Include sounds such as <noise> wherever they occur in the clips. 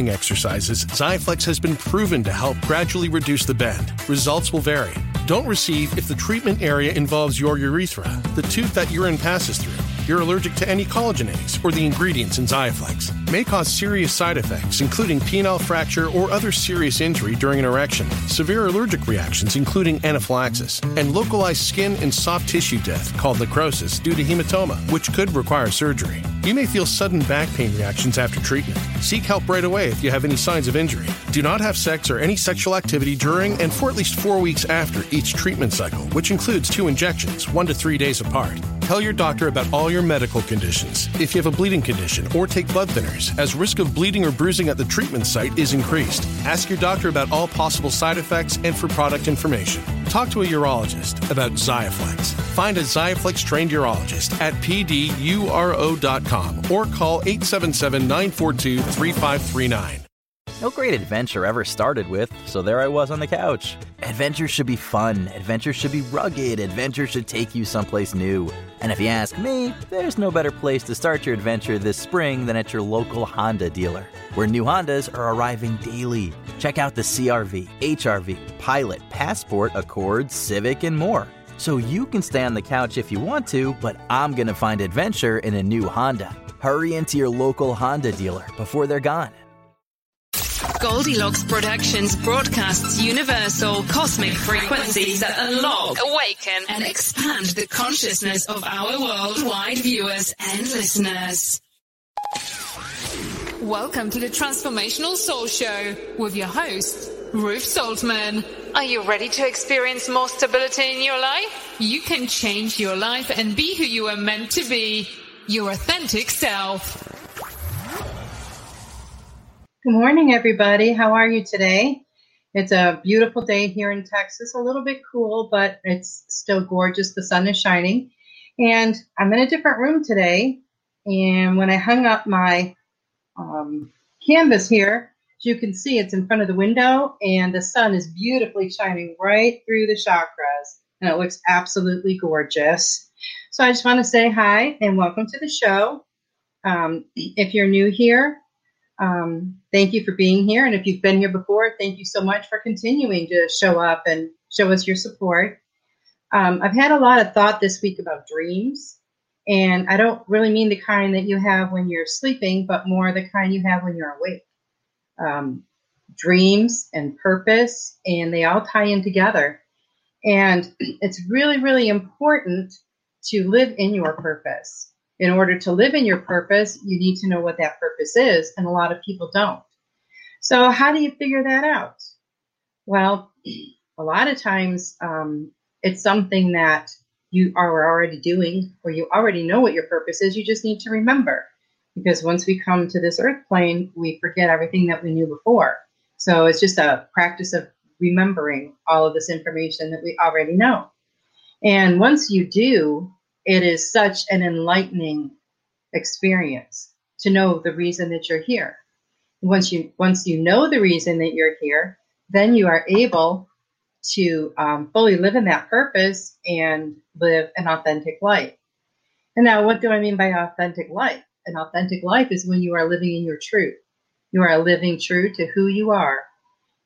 exercises, Xiaflex has been proven to help gradually reduce the bend. Results will vary. Don't receive if the treatment area involves your urethra, the tooth that urine passes through. You're allergic to any collagenase or the ingredients in Xiaflex. May cause serious side effects, including penile fracture or other serious injury during an erection, severe allergic reactions, including anaphylaxis, and localized skin and soft tissue death called necrosis due to hematoma, which could require surgery. You may feel sudden back pain reactions after treatment. Seek help right away if you have any signs of injury. Do not have sex or any sexual activity during and for at least four weeks after each treatment cycle, which includes two injections, one to three days apart. Tell your doctor about all your medical conditions. If you have a bleeding condition or take blood thinners, as risk of bleeding or bruising at the treatment site is increased. Ask your doctor about all possible side effects and for product information. Talk to a urologist about Xiaflex. Find a Xiaflex trained urologist at pduro.com or call 877 942 3539. No great adventure ever started with, so there I was on the couch. Adventure should be fun, adventure should be rugged, adventure should take you someplace new. And if you ask me, there's no better place to start your adventure this spring than at your local Honda dealer, where new Hondas are arriving daily. Check out the CRV, HRV, Pilot, Passport, Accord, Civic, and more. So you can stay on the couch if you want to, but I'm gonna find adventure in a new Honda. Hurry into your local Honda dealer before they're gone. Goldilocks Productions broadcasts universal cosmic frequencies that unlock, awaken, and expand the consciousness of our worldwide viewers and listeners. Welcome to the Transformational Soul Show with your host, Ruth Saltman. Are you ready to experience more stability in your life? You can change your life and be who you are meant to be, your authentic self. Good morning, everybody. How are you today? It's a beautiful day here in Texas, a little bit cool, but it's still gorgeous. The sun is shining. And I'm in a different room today. And when I hung up my um, canvas here, as you can see, it's in front of the window, and the sun is beautifully shining right through the chakras. And it looks absolutely gorgeous. So I just want to say hi and welcome to the show. Um, if you're new here, um, thank you for being here. And if you've been here before, thank you so much for continuing to show up and show us your support. Um, I've had a lot of thought this week about dreams. And I don't really mean the kind that you have when you're sleeping, but more the kind you have when you're awake. Um, dreams and purpose, and they all tie in together. And <clears throat> it's really, really important to live in your purpose in order to live in your purpose, you need to know what that purpose is, and a lot of people don't. So, how do you figure that out? Well, <clears throat> a lot of times um, it's something that you are already doing, or you already know what your purpose is. You just need to remember. Because once we come to this earth plane, we forget everything that we knew before. So, it's just a practice of remembering all of this information that we already know. And once you do, it is such an enlightening experience to know the reason that you're here. Once you once you know the reason that you're here, then you are able to um, fully live in that purpose and live an authentic life. And now, what do I mean by authentic life? An authentic life is when you are living in your truth. You are living true to who you are,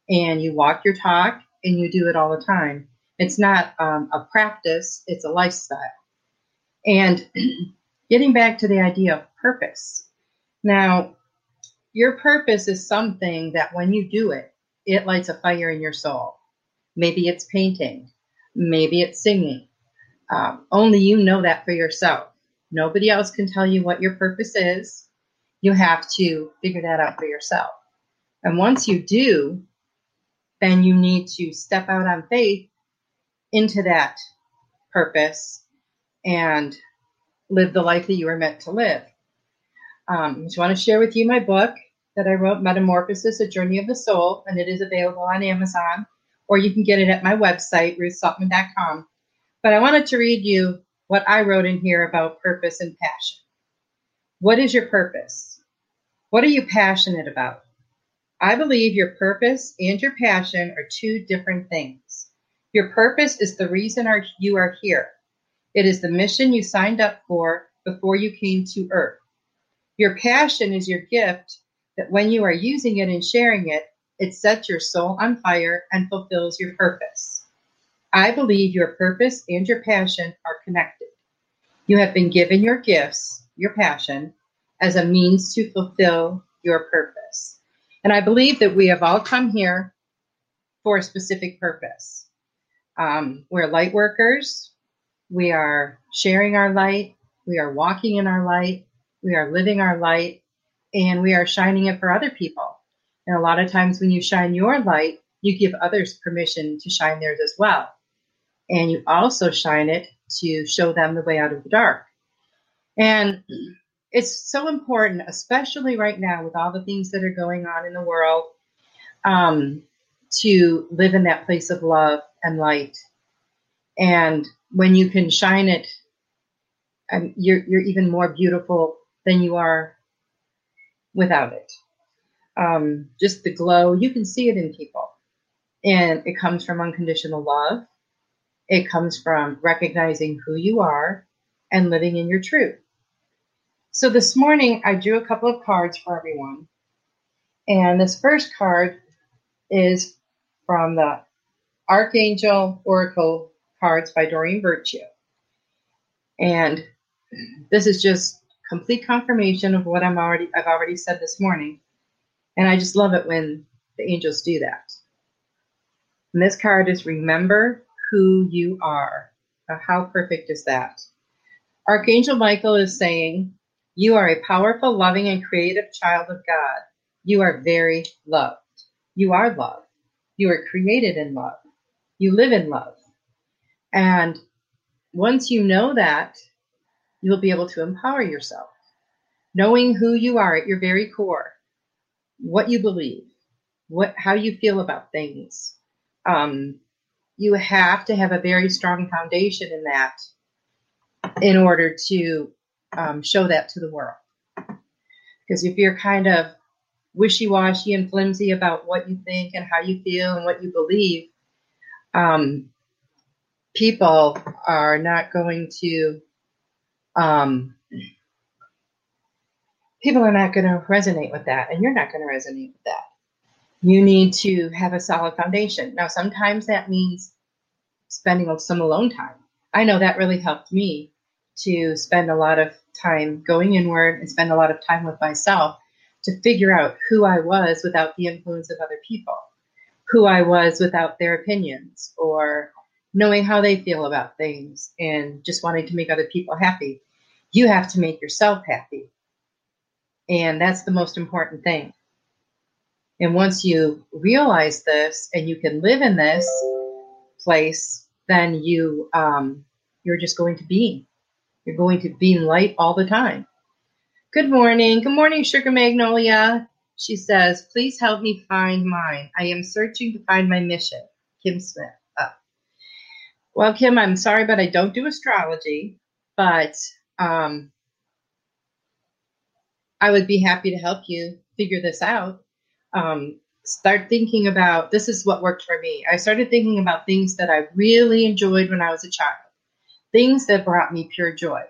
and you walk your talk, and you do it all the time. It's not um, a practice; it's a lifestyle. And getting back to the idea of purpose. Now, your purpose is something that when you do it, it lights a fire in your soul. Maybe it's painting, maybe it's singing. Um, only you know that for yourself. Nobody else can tell you what your purpose is. You have to figure that out for yourself. And once you do, then you need to step out on faith into that purpose and live the life that you were meant to live. Um, I just want to share with you my book that I wrote, Metamorphosis, A Journey of the Soul, and it is available on Amazon, or you can get it at my website, ruthsaltman.com. But I wanted to read you what I wrote in here about purpose and passion. What is your purpose? What are you passionate about? I believe your purpose and your passion are two different things. Your purpose is the reason you are here. It is the mission you signed up for before you came to Earth. Your passion is your gift that when you are using it and sharing it, it sets your soul on fire and fulfills your purpose. I believe your purpose and your passion are connected. You have been given your gifts, your passion, as a means to fulfill your purpose. And I believe that we have all come here for a specific purpose. Um, we're light workers, we are sharing our light. We are walking in our light. We are living our light and we are shining it for other people. And a lot of times when you shine your light, you give others permission to shine theirs as well. And you also shine it to show them the way out of the dark. And <clears throat> it's so important, especially right now with all the things that are going on in the world, um, to live in that place of love and light. And when you can shine it, um, you're you're even more beautiful than you are without it. Um, just the glow, you can see it in people, and it comes from unconditional love. It comes from recognizing who you are and living in your truth. So this morning, I drew a couple of cards for everyone. And this first card is from the Archangel Oracle cards by Doreen Virtue. And this is just complete confirmation of what I'm already I've already said this morning. And I just love it when the angels do that. And this card is remember who you are. Now, how perfect is that? Archangel Michael is saying, You are a powerful, loving, and creative child of God. You are very loved. You are love. You are created in love. You live in love. And once you know that, you'll be able to empower yourself. Knowing who you are at your very core, what you believe, what how you feel about things. Um, you have to have a very strong foundation in that in order to um, show that to the world. Because if you're kind of wishy washy and flimsy about what you think and how you feel and what you believe, um, people are not going to um, people are not going to resonate with that and you're not going to resonate with that. You need to have a solid foundation. Now sometimes that means spending some alone time. I know that really helped me to spend a lot of time going inward and spend a lot of time with myself to figure out who i was without the influence of other people who i was without their opinions or knowing how they feel about things and just wanting to make other people happy. You have to make yourself happy. And that's the most important thing. And once you realize this and you can live in this place, then you um, you're just going to be. You're going to be in light all the time. Good morning. Good morning, Sugar Magnolia. She says, please help me find mine. I am searching to find my mission. Kim Smith. Well, Kim, I'm sorry, but I don't do astrology. But um, I would be happy to help you figure this out. Um, start thinking about this is what worked for me. I started thinking about things that I really enjoyed when I was a child, things that brought me pure joy.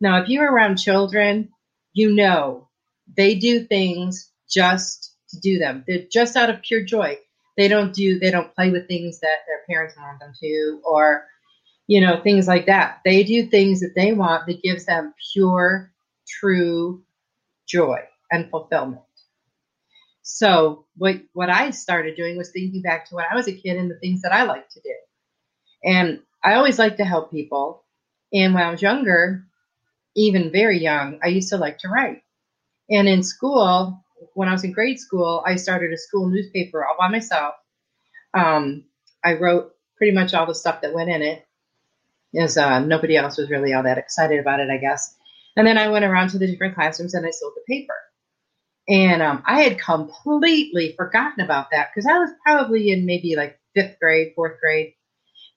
Now, if you're around children, you know they do things just to do them. They're just out of pure joy. They don't do, they don't play with things that their parents want them to, or, you know, things like that. They do things that they want that gives them pure, true joy and fulfillment. So what what I started doing was thinking back to when I was a kid and the things that I liked to do. And I always liked to help people. And when I was younger, even very young, I used to like to write. And in school, when I was in grade school, I started a school newspaper all by myself. Um, I wrote pretty much all the stuff that went in it, as uh, nobody else was really all that excited about it, I guess. And then I went around to the different classrooms and I sold the paper. And um, I had completely forgotten about that because I was probably in maybe like fifth grade, fourth grade.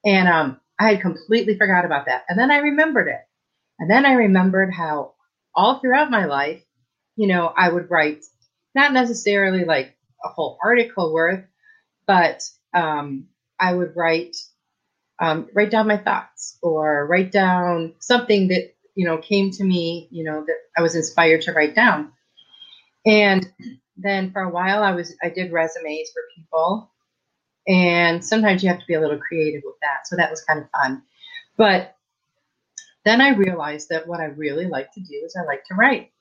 And um, I had completely forgot about that. And then I remembered it. And then I remembered how all throughout my life, you know, I would write not necessarily like a whole article worth, but um, I would write um, write down my thoughts or write down something that you know came to me, you know, that I was inspired to write down. And then for a while, I was I did resumes for people, and sometimes you have to be a little creative with that. So that was kind of fun. But then I realized that what I really like to do is I like to write,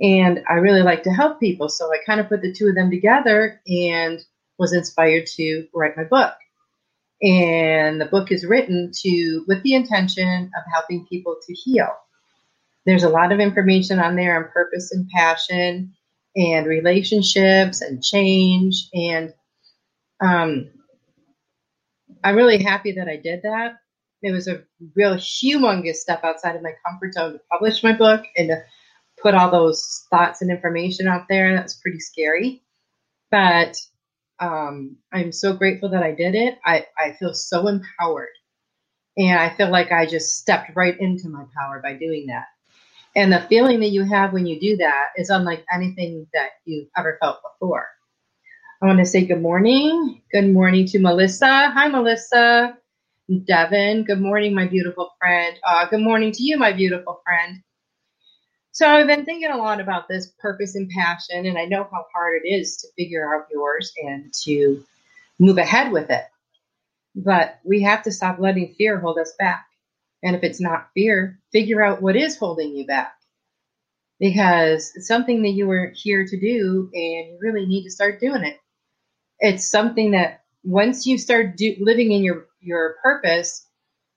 and I really like to help people. So I kind of put the two of them together and was inspired to write my book. And the book is written to with the intention of helping people to heal. There's a lot of information on there on purpose and passion and relationships and change. And um, I'm really happy that I did that. It was a real humongous step outside of my comfort zone to publish my book and to put all those thoughts and information out there. That's pretty scary. But um, I'm so grateful that I did it. I, I feel so empowered. And I feel like I just stepped right into my power by doing that. And the feeling that you have when you do that is unlike anything that you've ever felt before. I want to say good morning. Good morning to Melissa. Hi, Melissa. Devin, good morning, my beautiful friend. Uh, good morning to you, my beautiful friend. So I've been thinking a lot about this purpose and passion, and I know how hard it is to figure out yours and to move ahead with it. But we have to stop letting fear hold us back. And if it's not fear, figure out what is holding you back. Because it's something that you were here to do and you really need to start doing it. It's something that once you start do, living in your, your purpose,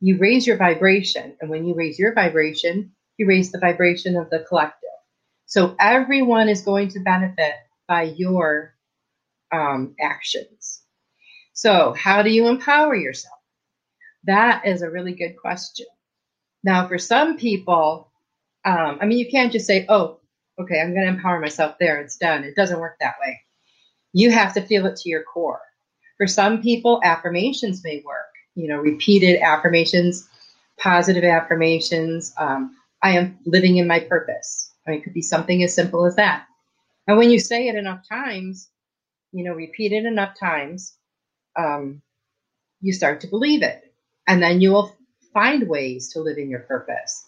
you raise your vibration. And when you raise your vibration, you raise the vibration of the collective. So everyone is going to benefit by your um, actions. So, how do you empower yourself? That is a really good question. Now, for some people, um, I mean, you can't just say, oh, okay, I'm going to empower myself there. It's done. It doesn't work that way. You have to feel it to your core. For some people, affirmations may work, you know, repeated affirmations, positive affirmations. Um, I am living in my purpose. I mean, it could be something as simple as that. And when you say it enough times, you know, repeat it enough times, um, you start to believe it. And then you will find ways to live in your purpose.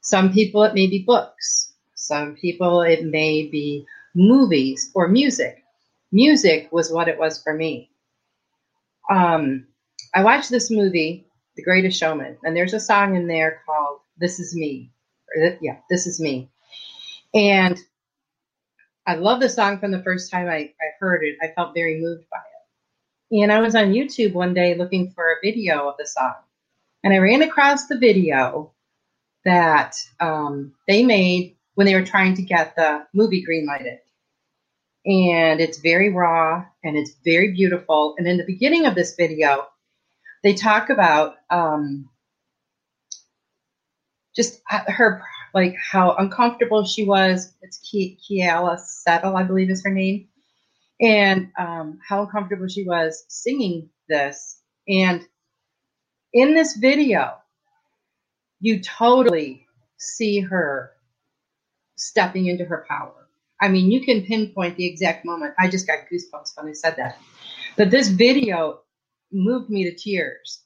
Some people, it may be books. Some people, it may be movies or music. Music was what it was for me. Um, I watched this movie, The Greatest Showman, and there's a song in there called This Is Me. Yeah, This Is Me. And I love the song from the first time I, I heard it. I felt very moved by it. And I was on YouTube one day looking for a video of the song. And I ran across the video that um, they made when they were trying to get the movie greenlighted. And it's very raw and it's very beautiful. And in the beginning of this video, they talk about um, just her, like how uncomfortable she was. It's Keala Settle, I believe is her name. And um, how uncomfortable she was singing this. And in this video, you totally see her stepping into her power. I mean, you can pinpoint the exact moment. I just got goosebumps when I said that. But this video moved me to tears.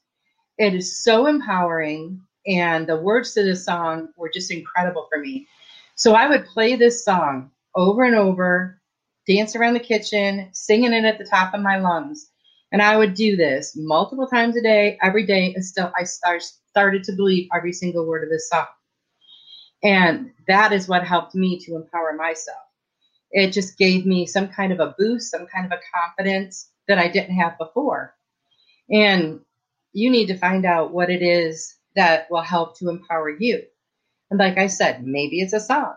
It is so empowering, and the words to this song were just incredible for me. So I would play this song over and over, dance around the kitchen, singing it at the top of my lungs. And I would do this multiple times a day, every day, until I start, started to believe every single word of this song. And that is what helped me to empower myself. It just gave me some kind of a boost, some kind of a confidence that I didn't have before. And you need to find out what it is that will help to empower you. And like I said, maybe it's a song.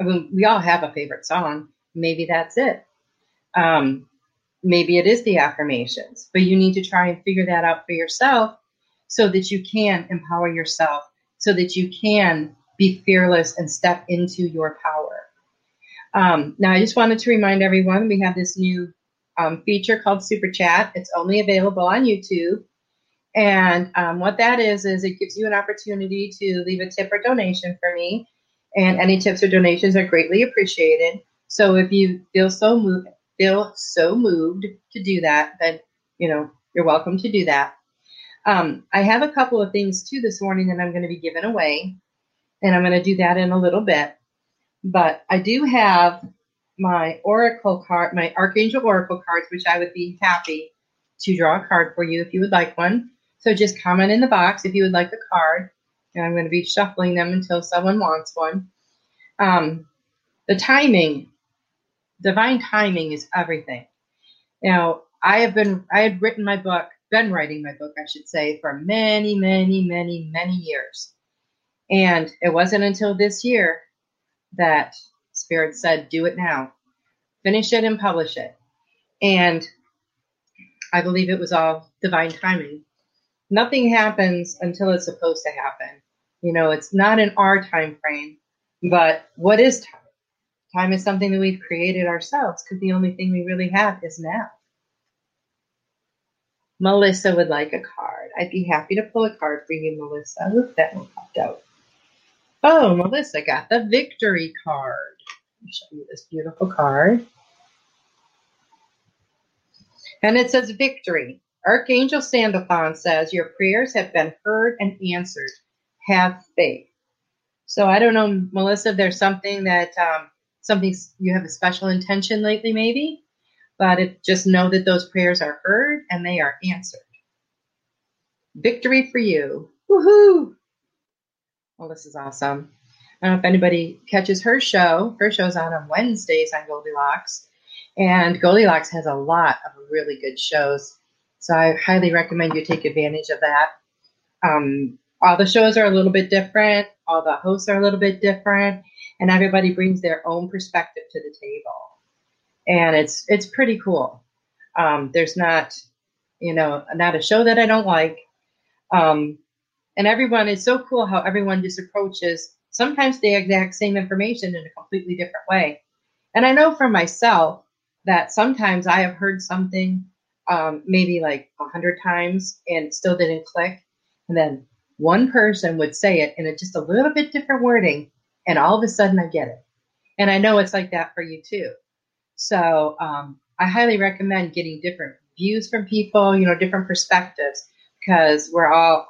I mean, we all have a favorite song. Maybe that's it. Um, maybe it is the affirmations, but you need to try and figure that out for yourself so that you can empower yourself, so that you can be fearless and step into your power. Um, now, I just wanted to remind everyone we have this new um, feature called Super Chat. It's only available on YouTube. And um, what that is, is it gives you an opportunity to leave a tip or donation for me. And any tips or donations are greatly appreciated. So if you feel so moved, feel so moved to do that, then you know you're welcome to do that. Um, I have a couple of things too this morning that I'm going to be giving away, and I'm going to do that in a little bit. But I do have my oracle card, my archangel oracle cards, which I would be happy to draw a card for you if you would like one. So just comment in the box if you would like a card, and I'm going to be shuffling them until someone wants one. Um, the timing, divine timing, is everything. Now, I have been, I had written my book, been writing my book, I should say, for many, many, many, many years. And it wasn't until this year that Spirit said, do it now. Finish it and publish it. And I believe it was all divine timing. Nothing happens until it's supposed to happen. You know, it's not in our time frame, but what is time? Time is something that we've created ourselves because the only thing we really have is now. Melissa would like a card. I'd be happy to pull a card for you, Melissa. Look, that one popped out. Oh, Melissa got the victory card. Let me show you this beautiful card. And it says victory. Archangel Sandalphon says, Your prayers have been heard and answered. Have faith. So I don't know, Melissa, if there's something that um, something you have a special intention lately, maybe, but it, just know that those prayers are heard and they are answered. Victory for you. Woohoo! Well, this is awesome. I don't know if anybody catches her show. Her show's on on Wednesdays on Goldilocks. And Goldilocks has a lot of really good shows. So I highly recommend you take advantage of that. Um, all the shows are a little bit different, all the hosts are a little bit different, and everybody brings their own perspective to the table. And it's it's pretty cool. Um, there's not, you know, not a show that I don't like. Um, and everyone is so cool how everyone just approaches sometimes the exact same information in a completely different way. And I know for myself that sometimes I have heard something um, maybe like a hundred times and still didn't click. And then one person would say it in a, just a little bit different wording, and all of a sudden I get it. And I know it's like that for you too. So um, I highly recommend getting different views from people, you know, different perspectives, because we're all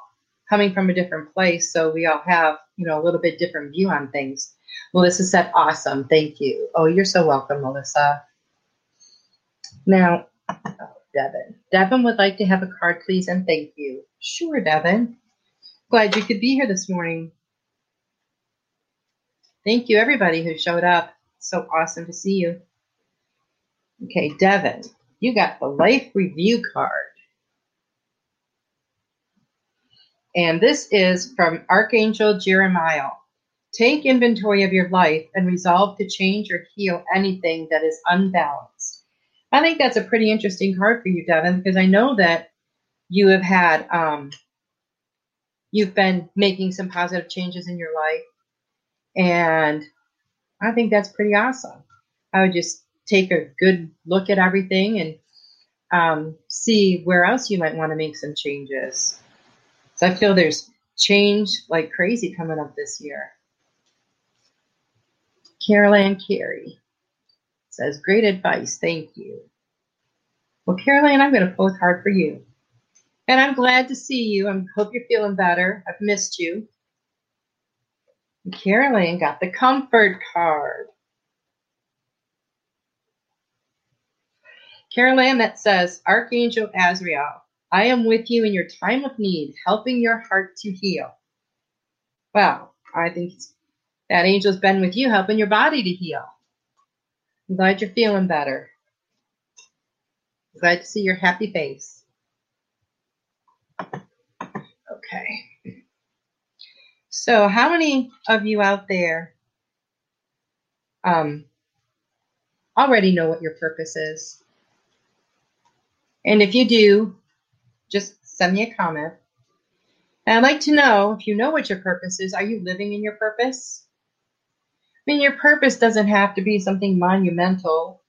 coming from a different place. So we all have, you know, a little bit different view on things. Melissa said, awesome. Thank you. Oh, you're so welcome, Melissa. Now, Devin. Devin would like to have a card, please, and thank you. Sure, Devin. Glad you could be here this morning. Thank you, everybody who showed up. So awesome to see you. Okay, Devin, you got the life review card. And this is from Archangel Jeremiah. Take inventory of your life and resolve to change or heal anything that is unbalanced. I think that's a pretty interesting card for you, Devin, because I know that you have had, um, you've been making some positive changes in your life. And I think that's pretty awesome. I would just take a good look at everything and um, see where else you might want to make some changes. So I feel there's change like crazy coming up this year. Carol Ann Carey says, Great advice. Thank you. Well, Caroline, I'm going to a card for you. And I'm glad to see you. I hope you're feeling better. I've missed you. Carol Ann got the comfort card. Caroline, that says, Archangel Azrael, I am with you in your time of need, helping your heart to heal. Well, I think that angel's been with you, helping your body to heal. I'm glad you're feeling better. I'm glad to see your happy face. Okay. So, how many of you out there um, already know what your purpose is? And if you do, just send me a comment. And I'd like to know if you know what your purpose is, are you living in your purpose? I mean, your purpose doesn't have to be something monumental,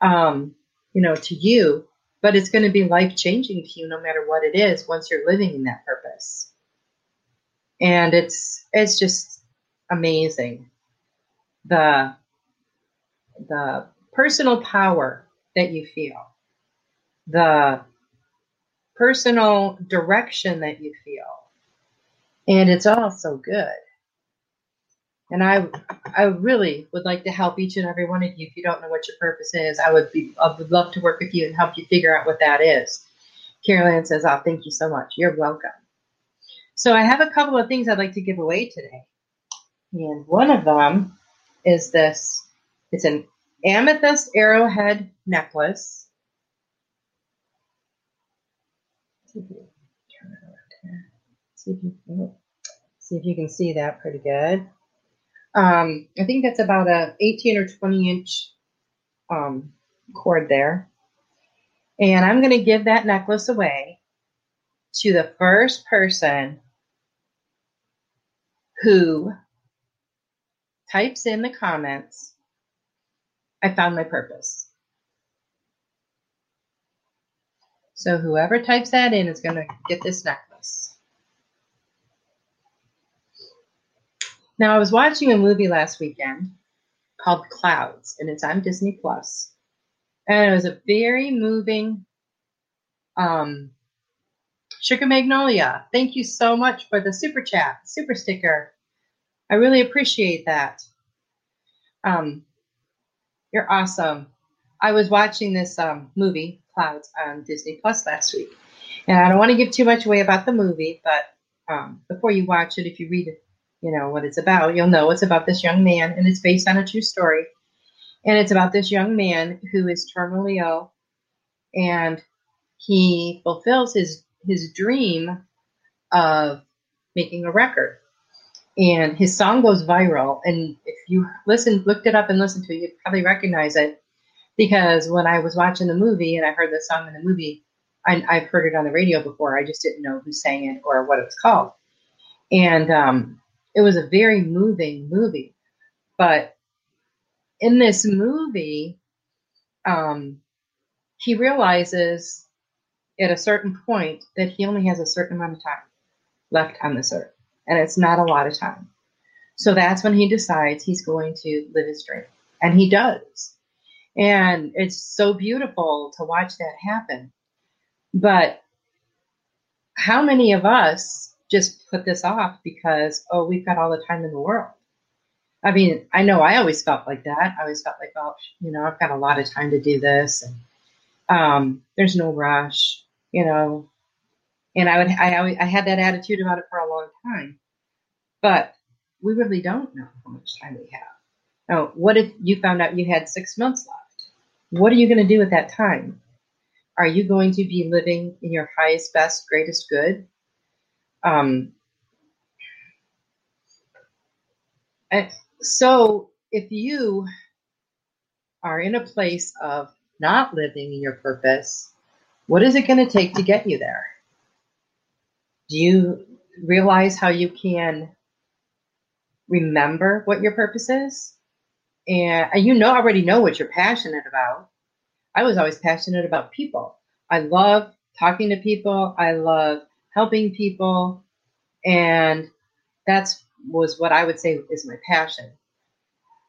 um, you know, to you, but it's going to be life changing to you no matter what it is once you're living in that purpose. And it's it's just amazing the the personal power that you feel the personal direction that you feel. And it's all so good. And I, I really would like to help each and every one of you. If you don't know what your purpose is, I would be, I would love to work with you and help you figure out what that is. Carolyn says, "Oh, thank you so much. You're welcome." So I have a couple of things I'd like to give away today, and one of them is this. It's an amethyst arrowhead necklace see if you can see that pretty good. Um, I think that's about a 18 or 20 inch um, cord there. And I'm going to give that necklace away to the first person who types in the comments, I found my purpose. So whoever types that in is going to get this necklace. Now, I was watching a movie last weekend called Clouds, and it's on Disney Plus. And it was a very moving um, Sugar Magnolia. Thank you so much for the super chat, super sticker. I really appreciate that. Um, you're awesome. I was watching this um, movie Clouds on Disney Plus last week. And I don't want to give too much away about the movie, but um, before you watch it, if you read, you know what it's about, you'll know it's about this young man, and it's based on a true story. And it's about this young man who is terminally ill, and he fulfills his his dream of making a record. And his song goes viral. And if you listen, looked it up and listened to it, you'd probably recognize it because when I was watching the movie and I heard the song in the movie, I, I've heard it on the radio before. I just didn't know who sang it or what it was called. And um, it was a very moving movie. But in this movie, um, he realizes at a certain point that he only has a certain amount of time left on this earth. And it's not a lot of time. So that's when he decides he's going to live his dream. And he does. And it's so beautiful to watch that happen. But how many of us just put this off because, oh, we've got all the time in the world? I mean, I know I always felt like that. I always felt like, oh, you know, I've got a lot of time to do this, and um, there's no rush, you know. And I would, I, always, I had that attitude about it for a long time, but we really don't know how much time we have. Now, what if you found out you had six months left? What are you going to do with that time? Are you going to be living in your highest, best, greatest good? Um, so if you are in a place of not living in your purpose, what is it going to take to get you there? Do you realize how you can remember what your purpose is? And you know already know what you're passionate about. I was always passionate about people. I love talking to people. I love helping people. And that's was what I would say is my passion.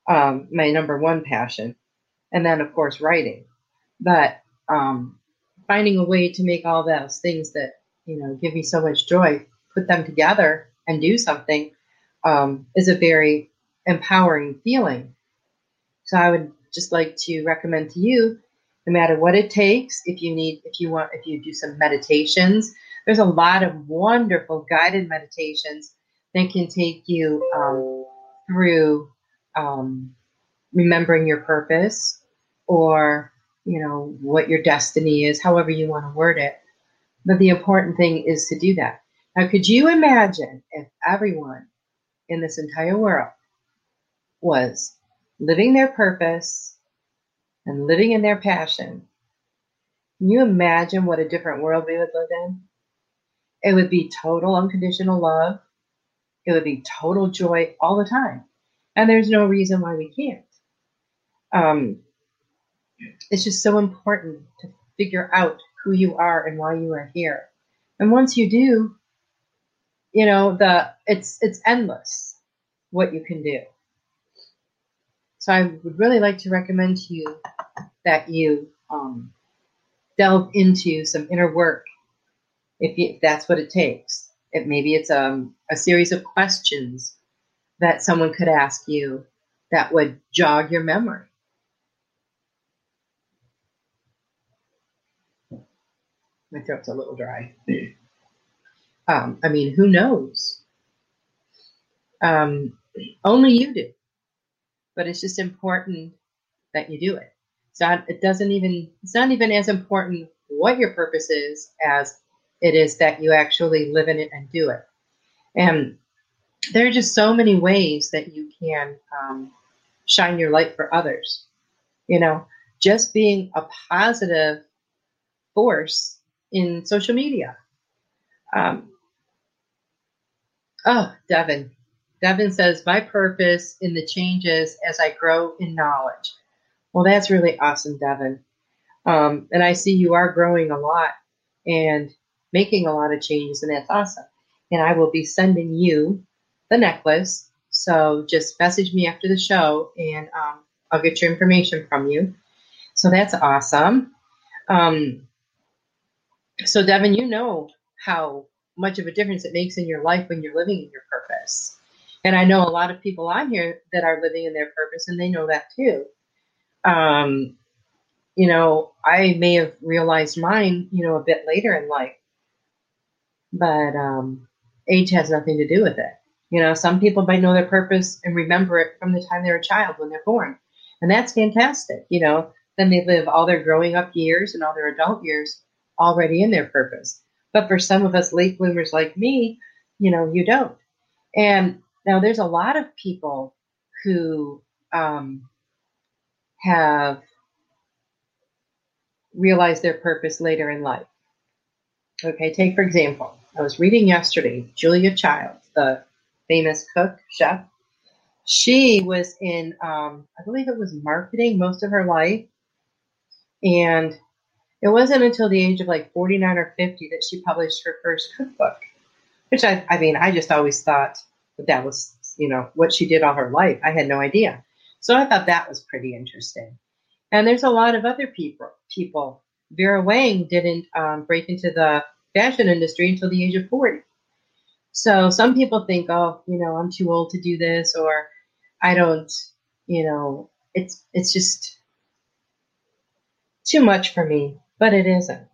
Um, my number one passion. And then of course writing. But um, finding a way to make all those things that, you know, give me so much joy, put them together and do something um, is a very empowering feeling. So I would just like to recommend to you no matter what it takes. If you need, if you want, if you do some meditations, there's a lot of wonderful guided meditations that can take you um, through um, remembering your purpose or you know what your destiny is, however you want to word it. But the important thing is to do that. Now, could you imagine if everyone in this entire world was living their purpose and living in their passion, can you imagine what a different world we would live in? It would be total unconditional love. It would be total joy all the time. And there's no reason why we can't. Um, it's just so important to figure out who you are and why you are here. And once you do, you know, the it's it's endless what you can do. So I would really like to recommend to you that you um, delve into some inner work if, you, if that's what it takes. It, maybe it's um, a series of questions that someone could ask you that would jog your memory. My throat's a little dry. Um, I mean, who knows? Um, only you do but it's just important that you do it. So it doesn't even, it's not even as important what your purpose is as it is that you actually live in it and do it. And there are just so many ways that you can um, shine your light for others. You know, just being a positive force in social media. Um, oh, Devin, Devin says, My purpose in the changes as I grow in knowledge. Well, that's really awesome, Devin. Um, and I see you are growing a lot and making a lot of changes, and that's awesome. And I will be sending you the necklace. So just message me after the show and um, I'll get your information from you. So that's awesome. Um, so, Devin, you know how much of a difference it makes in your life when you're living in your purpose. And I know a lot of people on here that are living in their purpose and they know that too. Um, you know, I may have realized mine, you know, a bit later in life, but um, age has nothing to do with it. You know, some people might know their purpose and remember it from the time they're a child when they're born. And that's fantastic. You know, then they live all their growing up years and all their adult years already in their purpose. But for some of us late bloomers like me, you know, you don't. And now, there's a lot of people who um, have realized their purpose later in life. Okay, take for example, I was reading yesterday Julia Child, the famous cook, chef. She was in, um, I believe it was marketing most of her life. And it wasn't until the age of like 49 or 50 that she published her first cookbook, which I, I mean, I just always thought that that was, you know, what she did all her life. I had no idea. So I thought that was pretty interesting. And there's a lot of other people. People. Vera Wang didn't um, break into the fashion industry until the age of 40. So some people think, oh, you know, I'm too old to do this, or I don't, you know, it's it's just too much for me. But it isn't.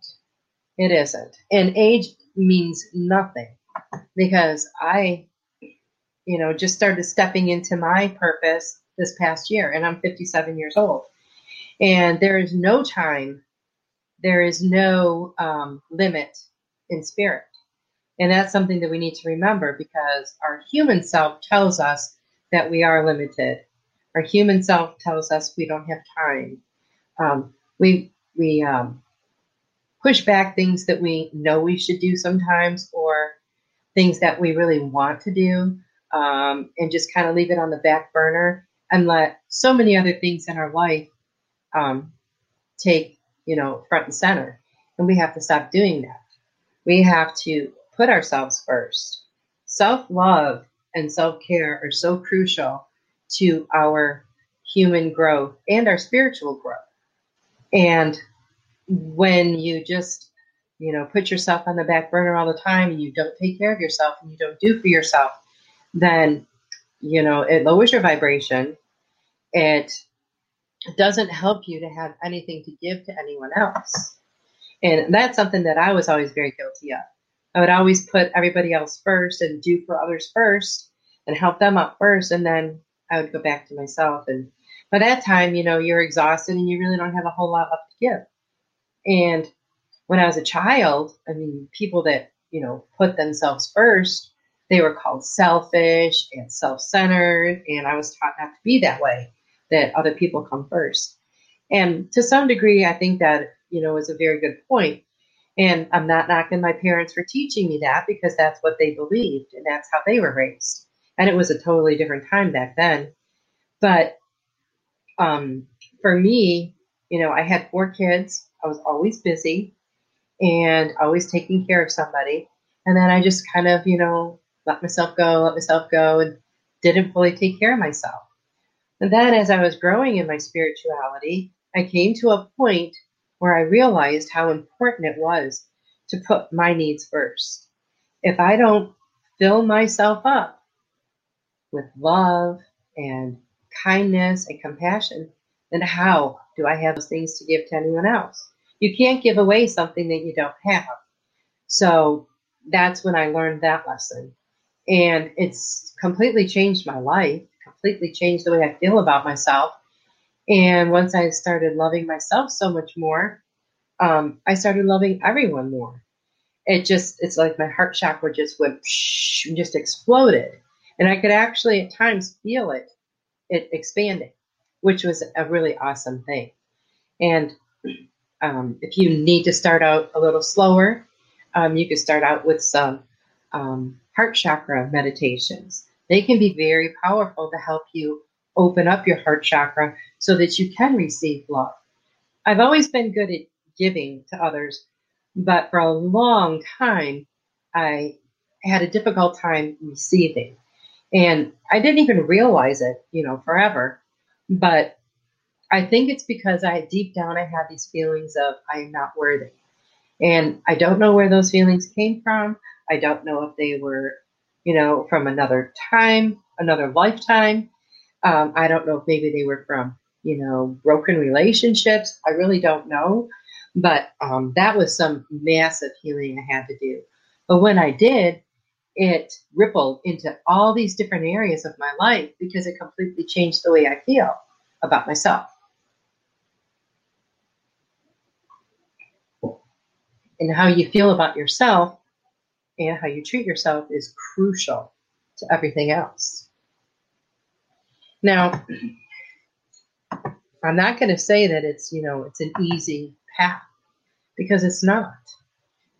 It isn't. And age means nothing because I you know, just started stepping into my purpose this past year, and I'm 57 years old. And there is no time, there is no um, limit in spirit. And that's something that we need to remember because our human self tells us that we are limited. Our human self tells us we don't have time. Um, we we um, push back things that we know we should do sometimes, or things that we really want to do, um, and just kind of leave it on the back burner and let so many other things in our life um, take you know front and center. And we have to stop doing that. We have to put ourselves first. Self love and self care are so crucial to our human growth and our spiritual growth. And when you just, you know, put yourself on the back burner all the time and you don't take care of yourself and you don't do for yourself, then, you know, it lowers your vibration. It doesn't help you to have anything to give to anyone else. And that's something that I was always very guilty of. I would always put everybody else first and do for others first and help them up first. And then I would go back to myself. And by that time, you know, you're exhausted and you really don't have a whole lot left to give. And when I was a child, I mean, people that, you know, put themselves first, they were called selfish and self centered. And I was taught not to be that way, that other people come first. And to some degree, I think that, you know, is a very good point and I'm not knocking my parents for teaching me that because that's what they believed and that's how they were raised. And it was a totally different time back then. But um, for me, you know, I had four kids. I was always busy and always taking care of somebody. And then I just kind of, you know, let myself go, let myself go, and didn't fully take care of myself. And then as I was growing in my spirituality, I came to a point where I realized how important it was to put my needs first. If I don't fill myself up with love and kindness and compassion, then how do I have those things to give to anyone else? You can't give away something that you don't have. So that's when I learned that lesson. And it's completely changed my life, completely changed the way I feel about myself. And once I started loving myself so much more, um, I started loving everyone more. It just, it's like my heart chakra just went, psh, just exploded. And I could actually at times feel it, it expanding, which was a really awesome thing. And um, if you need to start out a little slower, um, you can start out with some um, heart chakra meditations. They can be very powerful to help you open up your heart chakra so that you can receive love. I've always been good at giving to others, but for a long time, I had a difficult time receiving. And I didn't even realize it, you know, forever. But I think it's because I deep down I had these feelings of I am not worthy. And I don't know where those feelings came from. I don't know if they were, you know, from another time, another lifetime. Um, I don't know if maybe they were from, you know, broken relationships. I really don't know. But um, that was some massive healing I had to do. But when I did, it rippled into all these different areas of my life because it completely changed the way I feel about myself. And how you feel about yourself and how you treat yourself is crucial to everything else. Now, I'm not going to say that it's, you know, it's an easy path because it's not.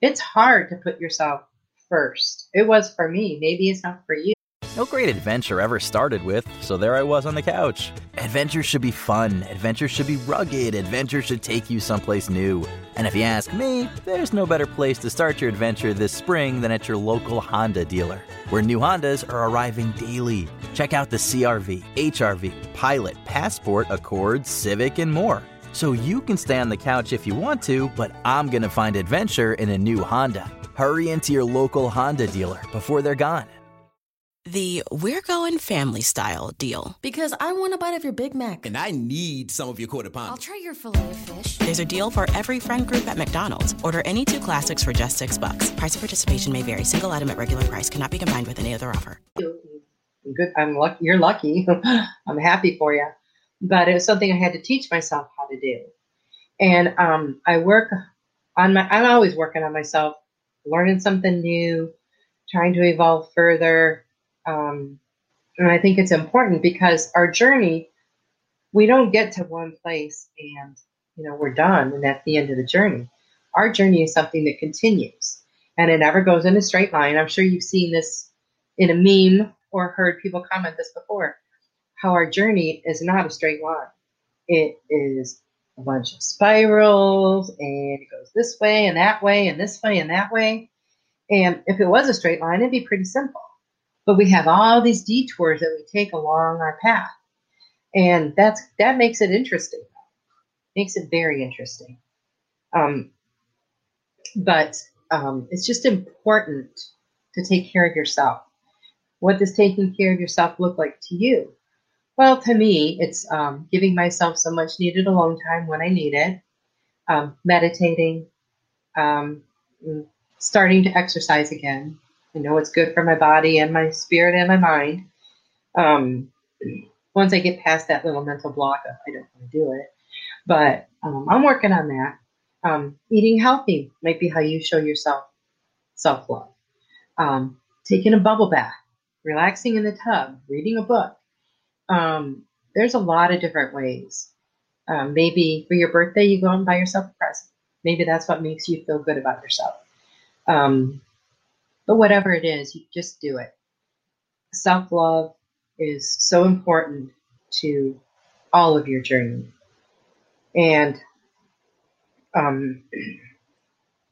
It's hard to put yourself first. It was for me. Maybe it's not for you. No great adventure ever started with, so there I was on the couch. Adventure should be fun. Adventure should be rugged. Adventure should take you someplace new. And if you ask me, there's no better place to start your adventure this spring than at your local Honda dealer, where new Hondas are arriving daily. Check out the CRV, HRV, Pilot, Passport, Accord, Civic, and more. So you can stay on the couch if you want to, but I'm going to find adventure in a new Honda. Hurry into your local Honda dealer before they're gone. The We're Going Family Style deal. Because I want a bite of your Big Mac. And I need some of your quarter pound. I'll try your filet of fish. There's a deal for every friend group at McDonald's. Order any two classics for just six bucks. Price of participation may vary. Single item at regular price cannot be combined with any other offer. Good. I'm lucky. You're lucky. <laughs> I'm happy for you but it was something I had to teach myself how to do. And um, I work on my, I'm always working on myself, learning something new, trying to evolve further. Um, and I think it's important because our journey, we don't get to one place and, you know, we're done and that's the end of the journey. Our journey is something that continues and it never goes in a straight line. I'm sure you've seen this in a meme or heard people comment this before how our journey is not a straight line. It is a bunch of spirals and it goes this way and that way and this way and that way. And if it was a straight line, it'd be pretty simple. But we have all these detours that we take along our path. And that's that makes it interesting. Makes it very interesting. Um, but um, it's just important to take care of yourself. What does taking care of yourself look like to you? Well, to me, it's um, giving myself some much needed alone time when I need it, um, meditating, um, starting to exercise again. I know it's good for my body and my spirit and my mind. Um, once I get past that little mental block of I don't want to do it, but um, I'm working on that. Um, eating healthy might be how you show yourself self love. Um, taking a bubble bath, relaxing in the tub, reading a book. Um, there's a lot of different ways. Um, maybe for your birthday, you go and buy yourself a present. Maybe that's what makes you feel good about yourself. But whatever it is, you just do it. Self love is so important to all of your journey. And um,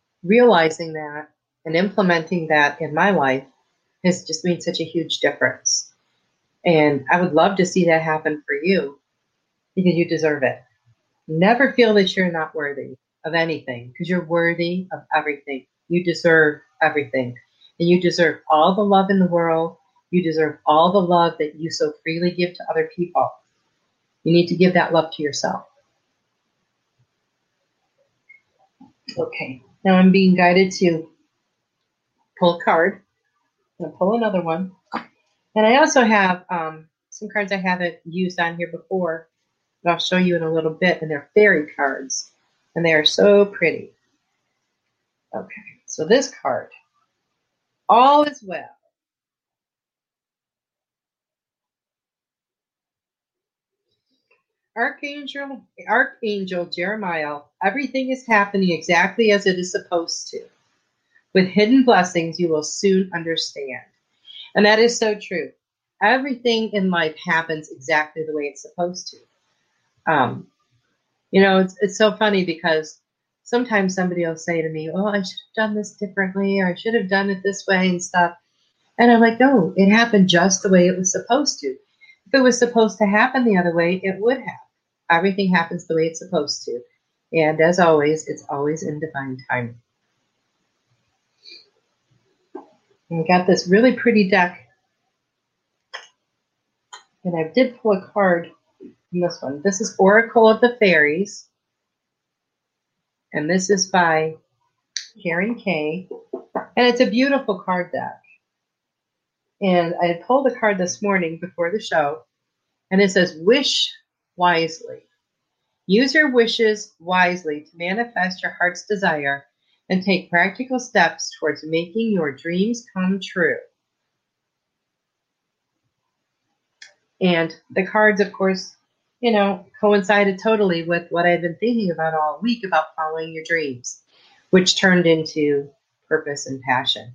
<clears throat> realizing that and implementing that in my life has just made such a huge difference. And I would love to see that happen for you because you deserve it. Never feel that you're not worthy of anything because you're worthy of everything. You deserve everything. And you deserve all the love in the world. You deserve all the love that you so freely give to other people. You need to give that love to yourself. Okay, now I'm being guided to pull a card. I'm going to pull another one. And I also have um, some cards I haven't used on here before that I'll show you in a little bit, and they're fairy cards. And they are so pretty. Okay, so this card all is well. Archangel, Archangel Jeremiah, everything is happening exactly as it is supposed to. With hidden blessings, you will soon understand. And that is so true. Everything in life happens exactly the way it's supposed to. Um, you know, it's, it's so funny because sometimes somebody will say to me, "Oh, I should have done this differently, or I should have done it this way and stuff." And I'm like, "No, it happened just the way it was supposed to. If it was supposed to happen the other way, it would have. Everything happens the way it's supposed to." And as always, it's always in divine timing. And I got this really pretty deck. And I did pull a card from this one. This is Oracle of the Fairies and this is by Karen Kay, and it's a beautiful card deck. And I pulled a card this morning before the show, and it says, Wish wisely. Use your wishes wisely to manifest your heart's desire and take practical steps towards making your dreams come true. And the cards, of course, you know, coincided totally with what I'd been thinking about all week about following your dreams, which turned into purpose and passion.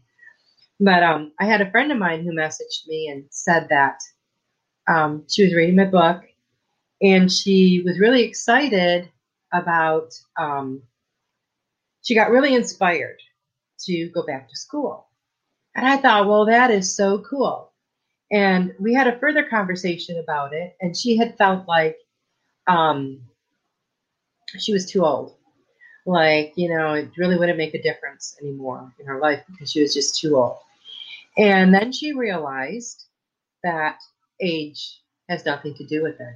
But um, I had a friend of mine who messaged me and said that um, she was reading my book and she was really excited about, um, she got really inspired to go back to school. And I thought, well, that is so cool. And we had a further conversation about it, and she had felt like um, she was too old. Like, you know, it really wouldn't make a difference anymore in her life because she was just too old. And then she realized that age has nothing to do with it.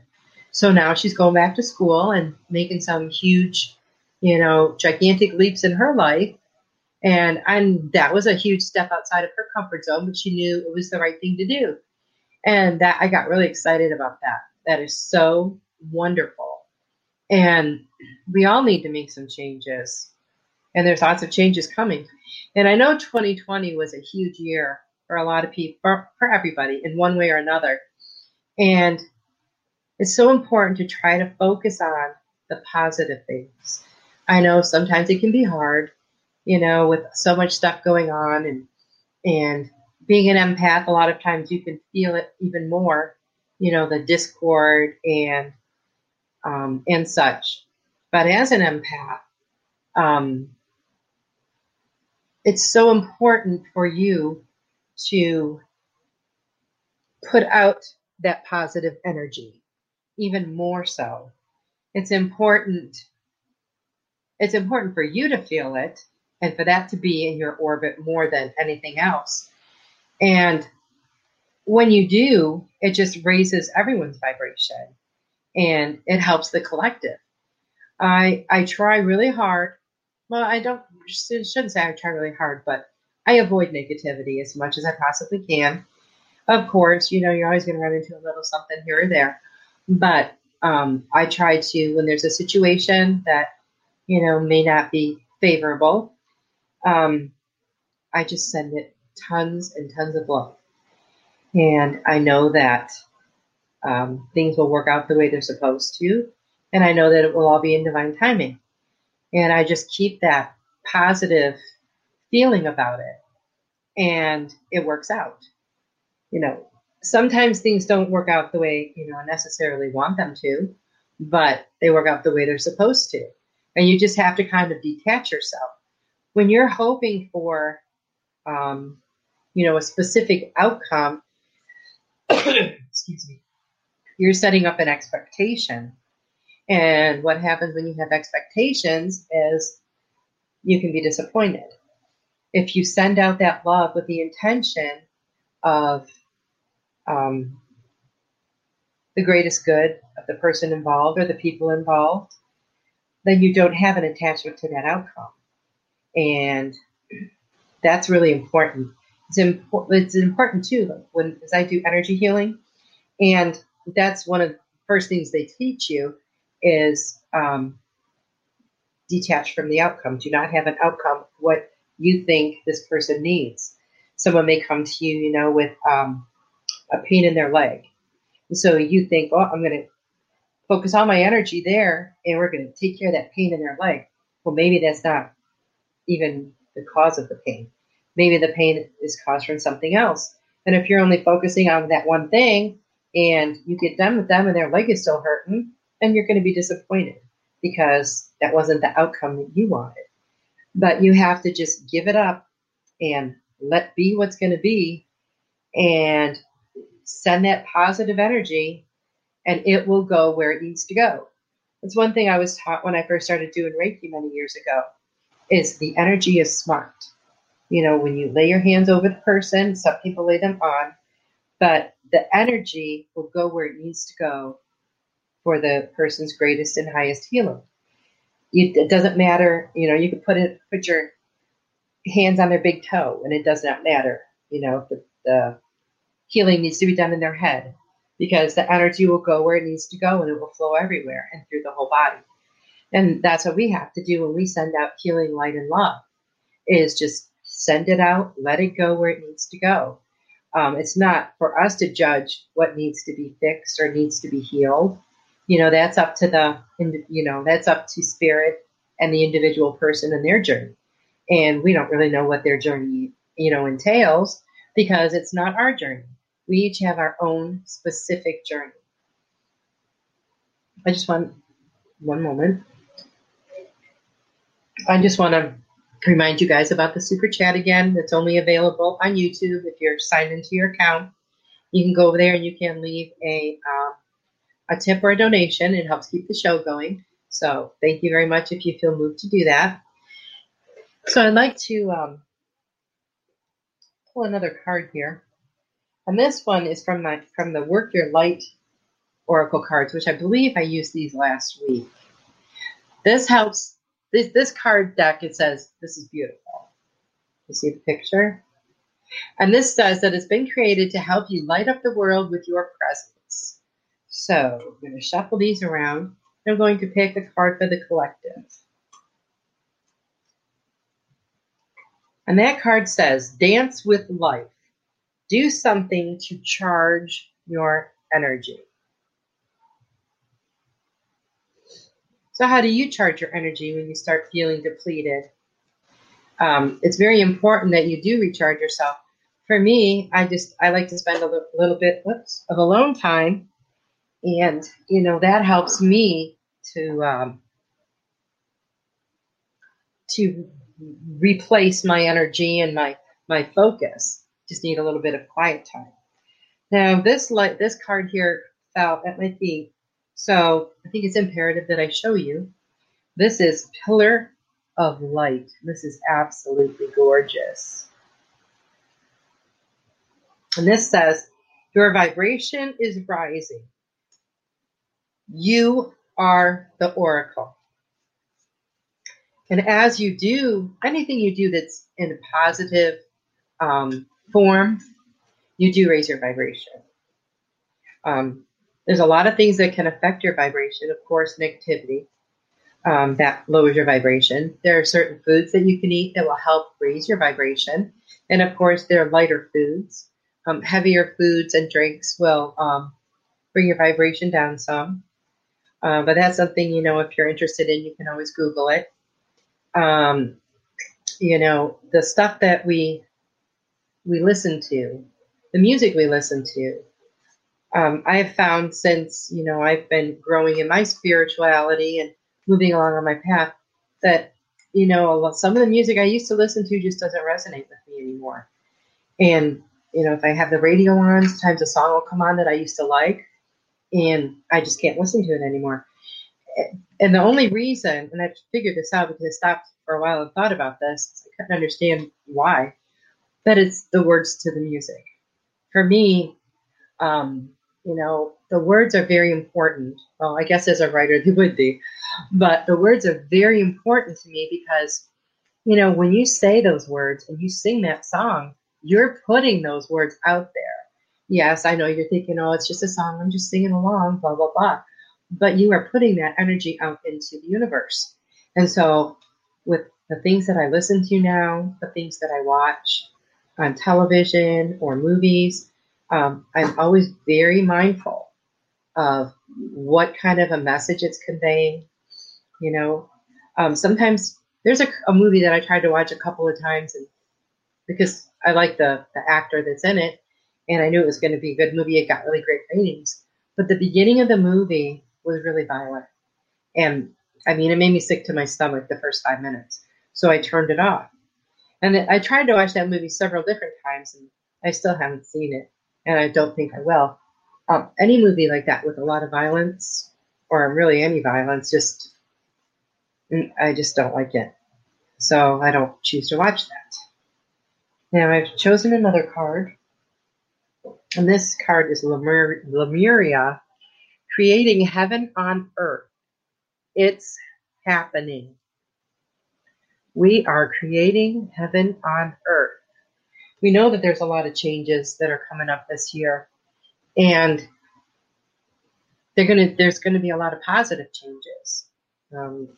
So now she's going back to school and making some huge, you know, gigantic leaps in her life. And and that was a huge step outside of her comfort zone, but she knew it was the right thing to do. And that I got really excited about that. That is so wonderful. And we all need to make some changes. and there's lots of changes coming. And I know 2020 was a huge year for a lot of people, for, for everybody in one way or another. And it's so important to try to focus on the positive things. I know sometimes it can be hard, you know, with so much stuff going on and and being an empath, a lot of times you can feel it even more, you know, the discord and um, and such. But as an empath, um, it's so important for you to put out that positive energy even more so it's important it's important for you to feel it and for that to be in your orbit more than anything else and when you do it just raises everyone's vibration and it helps the collective i i try really hard well i don't shouldn't say i try really hard but I avoid negativity as much as I possibly can. Of course, you know, you're always going to run into a little something here or there. But um, I try to, when there's a situation that, you know, may not be favorable, um, I just send it tons and tons of love. And I know that um, things will work out the way they're supposed to. And I know that it will all be in divine timing. And I just keep that positive feeling about it and it works out. You know, sometimes things don't work out the way, you know, I necessarily want them to, but they work out the way they're supposed to. And you just have to kind of detach yourself. When you're hoping for, um, you know, a specific outcome, <coughs> excuse me, you're setting up an expectation. And what happens when you have expectations is you can be disappointed if you send out that love with the intention of um, the greatest good of the person involved or the people involved, then you don't have an attachment to that outcome. And that's really important. It's important. It's important too. Like when as I do energy healing, and that's one of the first things they teach you is um, detach from the outcome. Do not have an outcome. What you think this person needs. Someone may come to you, you know, with um, a pain in their leg. And so you think, oh, I'm going to focus all my energy there and we're going to take care of that pain in their leg. Well, maybe that's not even the cause of the pain. Maybe the pain is caused from something else. And if you're only focusing on that one thing and you get done with them and their leg is still hurting, then you're going to be disappointed because that wasn't the outcome that you wanted. But you have to just give it up and let be what's going to be and send that positive energy and it will go where it needs to go. That's one thing I was taught when I first started doing Reiki many years ago is the energy is smart. You know, when you lay your hands over the person, some people lay them on, but the energy will go where it needs to go for the person's greatest and highest healing it doesn't matter. You know, you could put it, put your hands on their big toe, and it does not matter. You know, the, the healing needs to be done in their head because the energy will go where it needs to go, and it will flow everywhere and through the whole body. And that's what we have to do when we send out healing, light, and love. Is just send it out, let it go where it needs to go. Um, it's not for us to judge what needs to be fixed or needs to be healed. You know that's up to the you know that's up to spirit and the individual person and their journey. And we don't really know what their journey you know entails because it's not our journey. We each have our own specific journey. I just want one moment. I just want to remind you guys about the super chat again it's only available on youtube if you're signed into your account you can go over there and you can leave a um, a tip or a donation. It helps keep the show going. So thank you very much if you feel moved to do that. So I'd like to um, pull another card here. And this one is from my from the Work Your Light Oracle cards, which I believe I used these last week. This helps this this card deck, it says, this is beautiful. You see the picture? And this says that it's been created to help you light up the world with your presence. So I'm going to shuffle these around. I'm going to pick a card for the collective. And that card says, Dance with life. Do something to charge your energy. So, how do you charge your energy when you start feeling depleted? Um, it's very important that you do recharge yourself. For me, I just I like to spend a little, bit whoops, of alone time, and you know that helps me to um, to replace my energy and my my focus. Just need a little bit of quiet time. Now this light this card here fell at my feet, so I think it's imperative that I show you. This is Pillar of Light. This is absolutely gorgeous. And this says, Your vibration is rising. You are the oracle. And as you do anything you do that's in a positive um, form, you do raise your vibration. Um, there's a lot of things that can affect your vibration. Of course, negativity um, that lowers your vibration. There are certain foods that you can eat that will help raise your vibration, and of course, there are lighter foods. Um, heavier foods and drinks will um, bring your vibration down some. Uh, but that's something you know if you're interested in, you can always Google it. Um, you know the stuff that we we listen to, the music we listen to, um, I have found since you know I've been growing in my spirituality and moving along on my path that you know some of the music I used to listen to just doesn't resonate with me anymore. And you know if I have the radio on, sometimes a song will come on that I used to like, and I just can't listen to it anymore. And the only reason, and I figured this out because I stopped for a while and thought about this, I couldn't understand why, that it's the words to the music. For me, um, you know, the words are very important. Well, I guess as a writer, they would be, but the words are very important to me because, you know, when you say those words and you sing that song, you're putting those words out there. Yes, I know you're thinking, oh, it's just a song. I'm just singing along, blah, blah, blah. But you are putting that energy out into the universe. And so, with the things that I listen to now, the things that I watch on television or movies, um, I'm always very mindful of what kind of a message it's conveying. You know, um, sometimes there's a, a, movie that I tried to watch a couple of times, and because I like the the actor that's in it, and I knew it was going to be a good movie. It got really great ratings, but the beginning of the movie was really violent, and I mean, it made me sick to my stomach the first five minutes. So I turned it off. And I tried to watch that movie several different times, and I still haven't seen it and I don't think I will. Um, any movie like that with a lot of violence, or really any violence, just mm, I just don't like it. So I don't choose to watch that. Now I've chosen another card, and this card is Lemur- Lemuria, creating heaven on earth. It's happening. We are creating heaven on earth we know that there's a lot of changes that are coming up this year, and they're gonna there's gonna be a lot of positive changes. Um,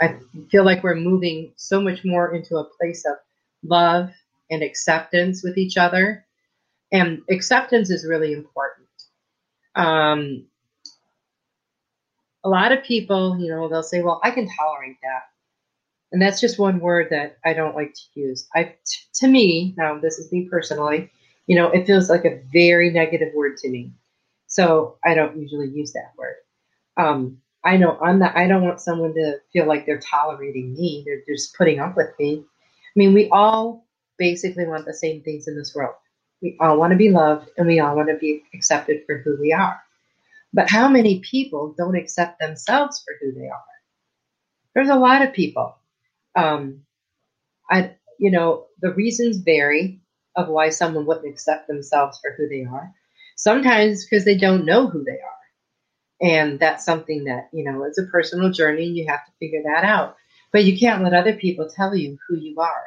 I feel like we're moving so much more into a place of love and acceptance with each other, and acceptance is really important. Um, a lot of people, you know, they'll say, "Well, I can tolerate that." And that's just one word that I don't like to use. I, t- to me, now this is me personally, you know, it feels like a very negative word to me. So I don't usually use that word. Um, I know I'm not, I don't want someone to feel like they're tolerating me. They're just putting up with me. I mean, we all basically want the same things in this world. We all want to be loved and we all want to be accepted for who we are. But how many people don't accept themselves for who they are? There's a lot of people um, I, you know, the reasons vary of why someone wouldn't accept themselves for who they are. Sometimes because they don't know who they are. And that's something that, you know, it's a personal journey. You have to figure that out. But you can't let other people tell you who you are.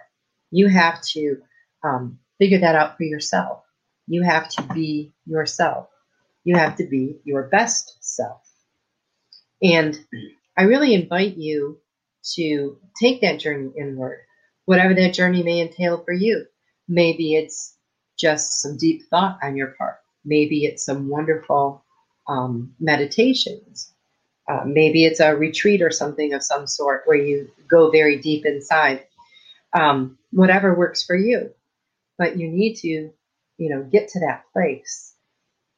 You have to um, figure that out for yourself. You have to be yourself. You have to be your best self. And I really invite you to take that journey inward. whatever that journey may entail for you. Maybe it's just some deep thought on your part. Maybe it's some wonderful um, meditations. Uh, maybe it's a retreat or something of some sort where you go very deep inside. Um, whatever works for you, but you need to, you know, get to that place.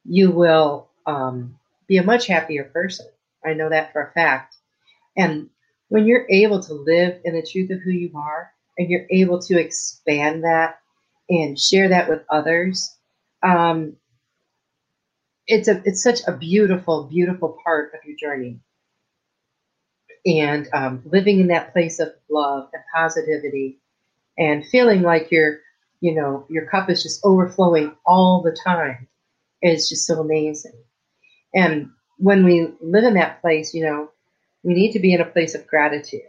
You will um, be a much happier person. I know that for a fact. And when you're able to live in the truth of who you are, and you're able to expand that and share that with others, um, it's a it's such a beautiful, beautiful part of your journey. And um, living in that place of love and positivity, and feeling like your you know your cup is just overflowing all the time is just so amazing. And when we live in that place, you know, we need to be in a place of gratitude.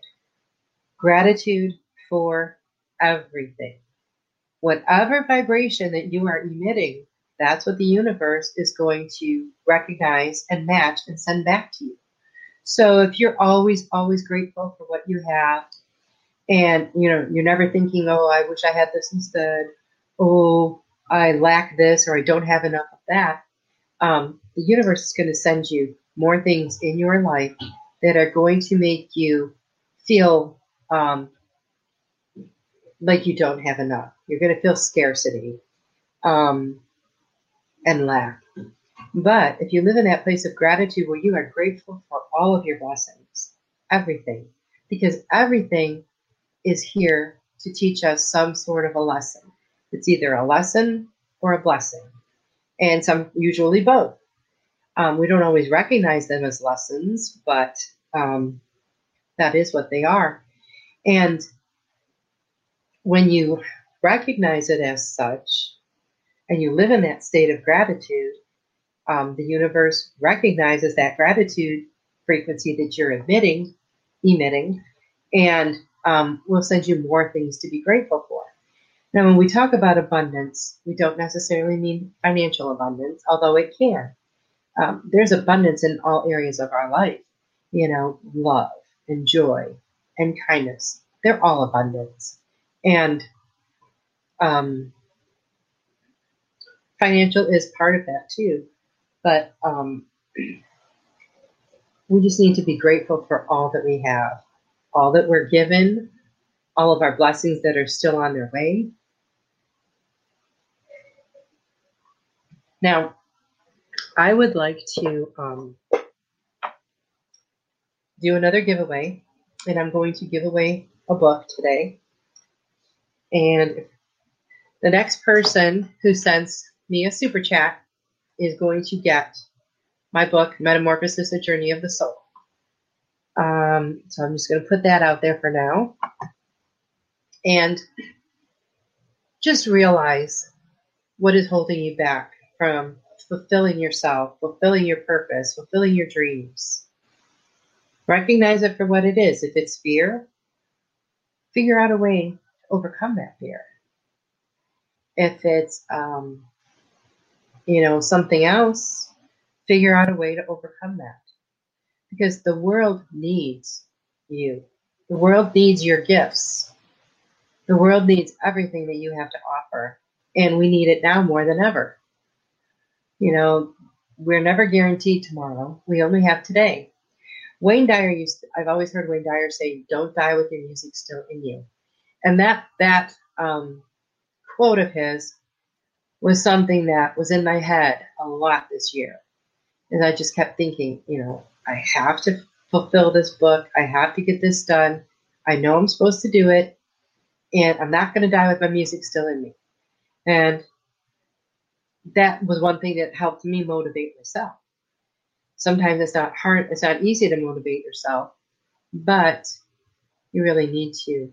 Gratitude for everything. Whatever vibration that you are emitting, that's what the universe is going to recognize and match and send back to you. So if you're always, always grateful for what you have, and you know, you're never thinking, oh, I wish I had this instead, oh, I lack this, or I don't have enough of that, um, the universe is going to send you more things in your life that are going to make you feel um, like you don't have enough. You're going to feel scarcity um, and lack. But if you live in that place of gratitude where you are grateful for all of your blessings, everything, because everything is here to teach us some sort of a lesson. It's either a lesson or a blessing, and some usually both. Um, we don't always recognize them as lessons, but um, that is what they are. And when you recognize it as such and you live in that state of gratitude, um, the universe recognizes that gratitude frequency that you're emitting, emitting, and um, will send you more things to be grateful for. Now, when we talk about abundance, we don't necessarily mean financial abundance, although it can. Um, there's abundance in all areas of our life. You know, love and joy and kindness. They're all abundance. And um, financial is part of that too. But um, we just need to be grateful for all that we have, all that we're given, all of our blessings that are still on their way. Now, I would like to um, do another giveaway, and I'm going to give away a book today. And the next person who sends me a super chat is going to get my book, Metamorphosis, A Journey of the Soul. Um, so I'm just going to put that out there for now. And just realize what is holding you back from fulfilling yourself, fulfilling your purpose, fulfilling your dreams. Recognize it for what it is. If it's fear, figure out a way to overcome that fear. If it's, um, you know, something else, figure out a way to overcome that. Because the world needs you. The world needs your gifts. The world needs everything that you have to offer. And we need it now more than ever. You know, we're never guaranteed tomorrow. We only have today. Wayne Dyer used to, I've always heard Wayne Dyer say, don't die with your music still in you. And that, that, um, quote of his was something that was in my head a lot this year. And I just kept thinking, you know, I have to fulfill this book. I have to get this done. I know I'm supposed to do it. And I'm not going to die with my music still in me. And that was one thing that helped me motivate myself. Sometimes it's not hard, it's not easy to motivate yourself, but you really need to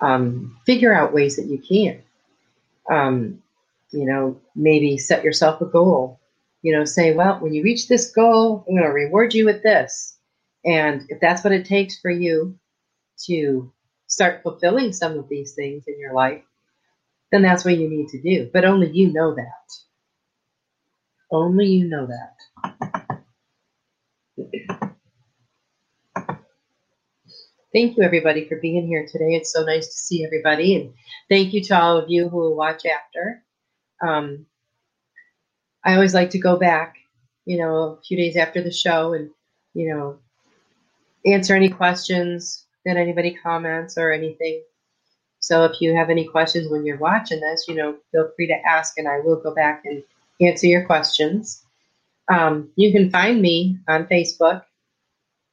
um, figure out ways that you can. Um, you know, maybe set yourself a goal. You know, say, well, when you reach this goal, I'm going to reward you with this. And if that's what it takes for you to start fulfilling some of these things in your life, then that's what you need to do. But only you know that. Only you know that. thank you everybody for being here today. It's so nice to see everybody, and thank you to all of you who will watch after. Um, I always like to go back, you know, a few days after the show and, you know, answer any questions that anybody comments or anything. So if you have any questions when you're watching this, you know, feel free to ask and I will go back and answer your questions. Um, you can find me on Facebook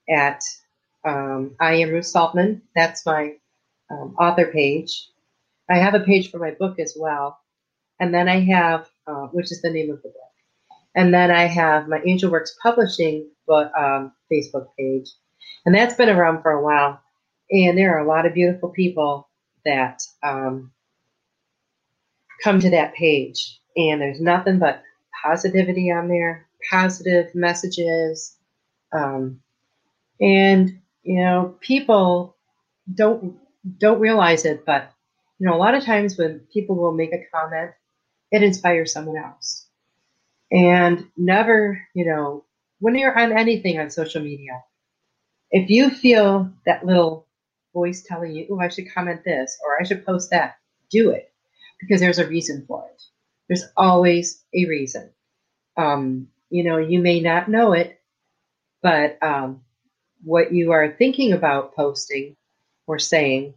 at um, I am Ruth Saltman. That's my um, author page. I have a page for my book as well. And then I have, uh, which is the name of the book. And then I have my Angel Works Publishing book, um, Facebook page. And that's been around for a while. And there are a lot of beautiful people that um, come to that page. And there's nothing but positivity on there, positive messages. Um, and, you know, people don't don't realize it, but you know, a lot of times when people will make a comment, it inspires someone else. And never, you know, when you're on anything on social media, if you feel that little voice telling you, oh, I should comment this or I should post that, do it because there's a reason for it. There's always a reason. Um, you know, you may not know it, but um, what you are thinking about posting or saying,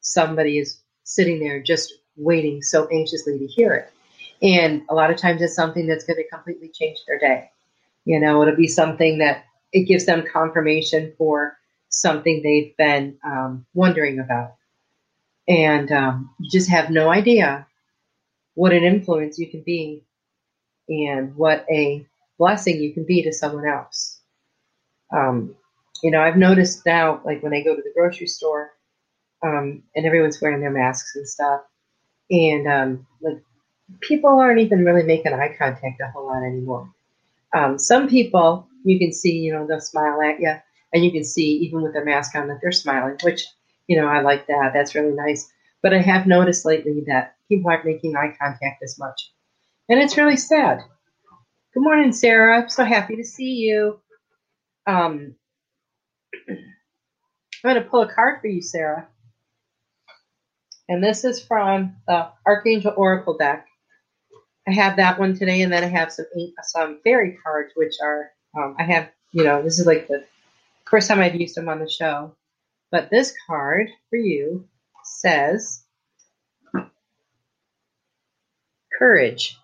somebody is sitting there just waiting so anxiously to hear it. And a lot of times it's something that's going to completely change their day. You know, it'll be something that it gives them confirmation for something they've been um, wondering about. And um, you just have no idea what an influence you can be and what a blessing you can be to someone else. Um, you know, I've noticed now, like when I go to the grocery store, um, and everyone's wearing their masks and stuff, and um, like people aren't even really making eye contact a whole lot anymore. Um, some people you can see, you know, they'll smile at you, and you can see even with their mask on that they're smiling, which you know I like that. That's really nice. But I have noticed lately that people aren't making eye contact as much, and it's really sad. Good morning, Sarah. I'm so happy to see you. Um, I'm going to pull a card for you, Sarah. And this is from the Archangel Oracle deck. I have that one today, and then I have some some fairy cards, which are um, I have. You know, this is like the first time I've used them on the show. But this card for you says courage.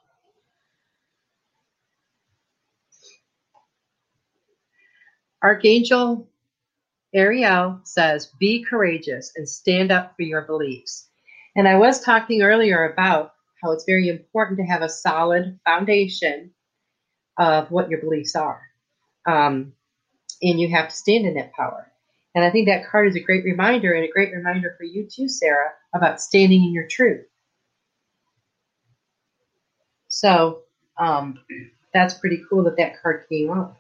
Archangel Ariel says, be courageous and stand up for your beliefs. And I was talking earlier about how it's very important to have a solid foundation of what your beliefs are. Um, and you have to stand in that power. And I think that card is a great reminder and a great reminder for you too, Sarah, about standing in your truth. So um, that's pretty cool that that card came up.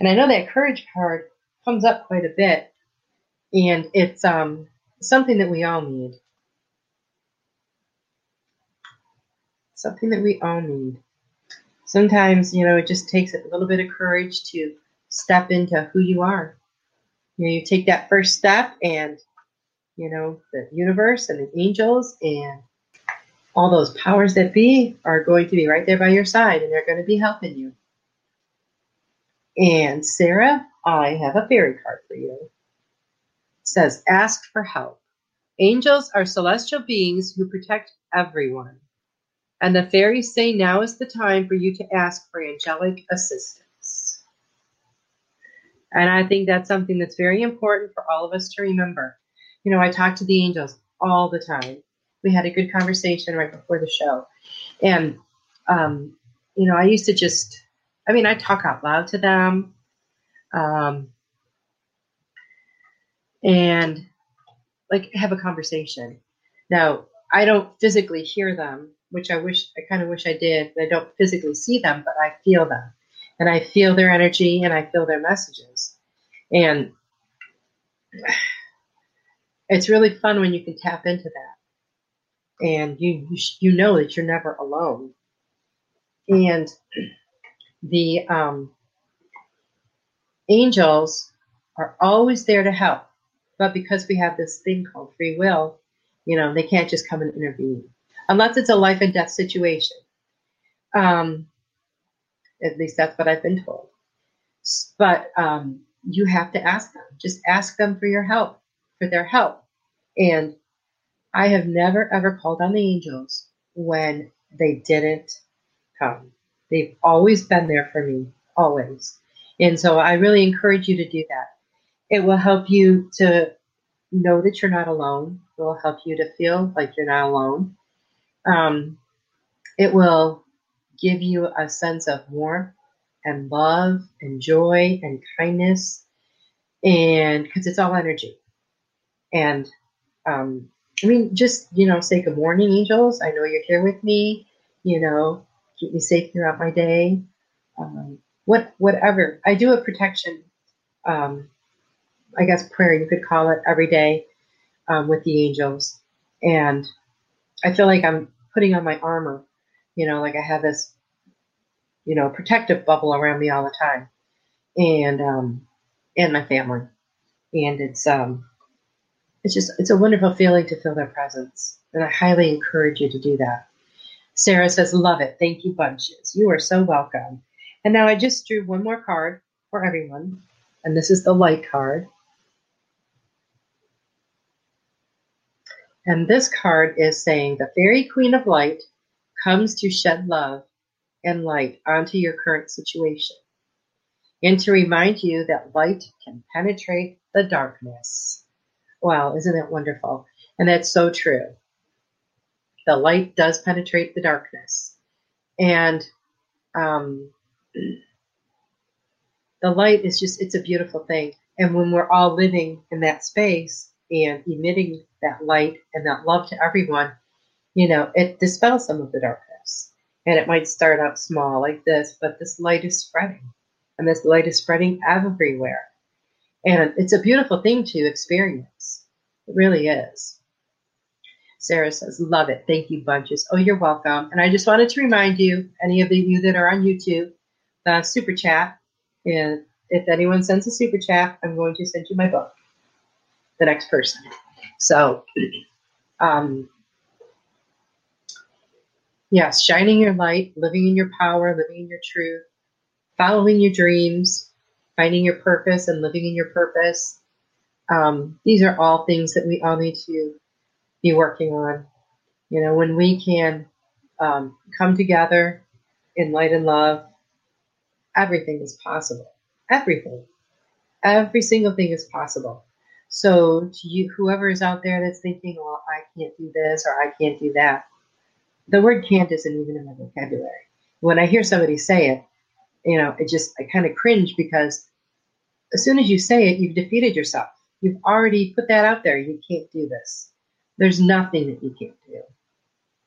And I know that courage card comes up quite a bit, and it's um, something that we all need. Something that we all need. Sometimes, you know, it just takes a little bit of courage to step into who you are. You know, you take that first step, and you know, the universe and the angels and all those powers that be are going to be right there by your side, and they're going to be helping you. And Sarah, I have a fairy card for you. It says, Ask for help. Angels are celestial beings who protect everyone. And the fairies say now is the time for you to ask for angelic assistance. And I think that's something that's very important for all of us to remember. You know, I talk to the angels all the time. We had a good conversation right before the show. And, um, you know, I used to just, I mean, I talk out loud to them. Um, and like have a conversation. Now, I don't physically hear them, which I wish I kind of wish I did. I don't physically see them, but I feel them. And I feel their energy and I feel their messages. And it's really fun when you can tap into that. And you you know that you're never alone. And the um, angels are always there to help. But because we have this thing called free will, you know, they can't just come and intervene unless it's a life and death situation. Um, at least that's what I've been told. But um, you have to ask them. Just ask them for your help, for their help. And I have never ever called on the angels when they didn't come. They've always been there for me, always. And so I really encourage you to do that. It will help you to know that you're not alone. It will help you to feel like you're not alone. Um, it will give you a sense of warmth and love and joy and kindness, and because it's all energy. And um, I mean, just you know, say good morning, angels. I know you're here with me. You know, keep me safe throughout my day. Um, what whatever I do a protection. Um, I guess prayer you could call it every day um, with the angels, and I feel like I'm putting on my armor. You know, like I have this, you know, protective bubble around me all the time, and um, and my family, and it's um, it's just it's a wonderful feeling to feel their presence, and I highly encourage you to do that. Sarah says, "Love it, thank you bunches. You are so welcome." And now I just drew one more card for everyone, and this is the light card. And this card is saying the Fairy Queen of Light comes to shed love and light onto your current situation and to remind you that light can penetrate the darkness. Wow, isn't that wonderful? And that's so true. The light does penetrate the darkness. And um, <clears throat> the light is just, it's a beautiful thing. And when we're all living in that space and emitting that light and that love to everyone, you know, it dispels some of the darkness. And it might start out small like this, but this light is spreading. And this light is spreading everywhere. And it's a beautiful thing to experience. It really is. Sarah says, love it. Thank you, bunches. Oh, you're welcome. And I just wanted to remind you, any of the, you that are on YouTube, the super chat. And if anyone sends a super chat, I'm going to send you my book, the next person. So, um, yes, shining your light, living in your power, living in your truth, following your dreams, finding your purpose and living in your purpose. Um, these are all things that we all need to be working on. You know, when we can um, come together in light and love, everything is possible. Everything. Every single thing is possible. So, to you, whoever is out there that's thinking, well, I can't do this or I can't do that, the word can't isn't even in my vocabulary. When I hear somebody say it, you know, it just, I kind of cringe because as soon as you say it, you've defeated yourself. You've already put that out there. You can't do this. There's nothing that you can't do.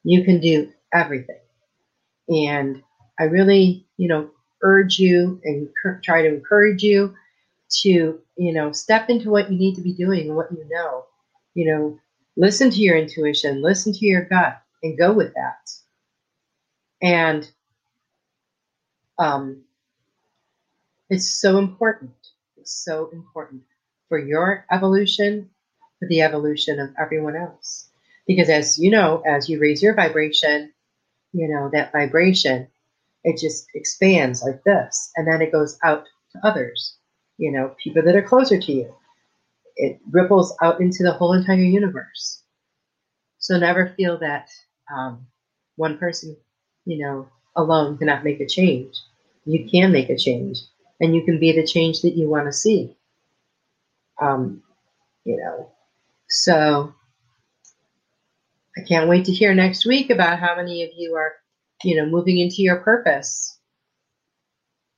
You can do everything. And I really, you know, urge you and try to encourage you to, you know, step into what you need to be doing and what you know. You know, listen to your intuition, listen to your gut, and go with that. And um, it's so important. It's so important for your evolution, for the evolution of everyone else. Because as you know, as you raise your vibration, you know, that vibration, it just expands like this. And then it goes out to others you know, people that are closer to you. It ripples out into the whole entire universe. So never feel that um, one person, you know, alone cannot make a change. You can make a change, and you can be the change that you want to see. Um, you know, so I can't wait to hear next week about how many of you are, you know, moving into your purpose.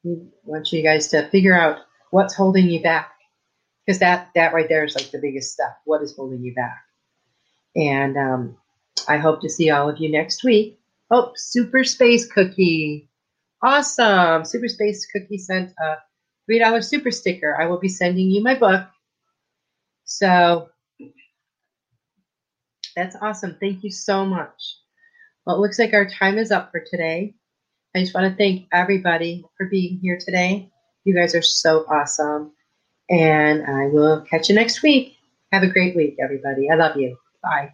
I want you guys to figure out what's holding you back because that that right there is like the biggest stuff what is holding you back and um, i hope to see all of you next week oh super space cookie awesome super space cookie sent a three dollar super sticker i will be sending you my book so that's awesome thank you so much well it looks like our time is up for today i just want to thank everybody for being here today you guys are so awesome. And I will catch you next week. Have a great week, everybody. I love you. Bye.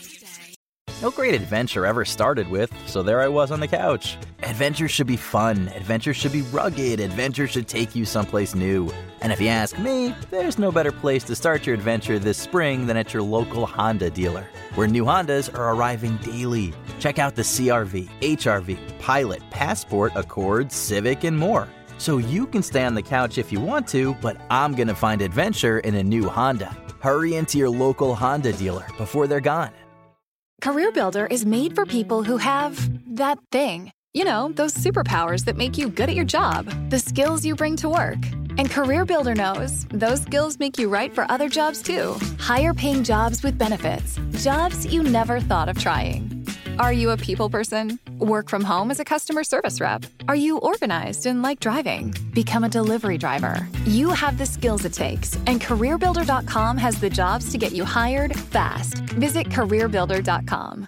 No great adventure ever started with, so there I was on the couch. Adventure should be fun. Adventure should be rugged. Adventure should take you someplace new. And if you ask me, there's no better place to start your adventure this spring than at your local Honda dealer, where new Hondas are arriving daily. Check out the CRV, HRV, Pilot, Passport, Accord, Civic, and more. So you can stay on the couch if you want to, but I'm gonna find adventure in a new Honda. Hurry into your local Honda dealer before they're gone. CareerBuilder is made for people who have that thing. You know, those superpowers that make you good at your job, the skills you bring to work. And CareerBuilder knows those skills make you right for other jobs too. Higher paying jobs with benefits, jobs you never thought of trying. Are you a people person? Work from home as a customer service rep? Are you organized and like driving? Become a delivery driver. You have the skills it takes, and CareerBuilder.com has the jobs to get you hired fast. Visit CareerBuilder.com.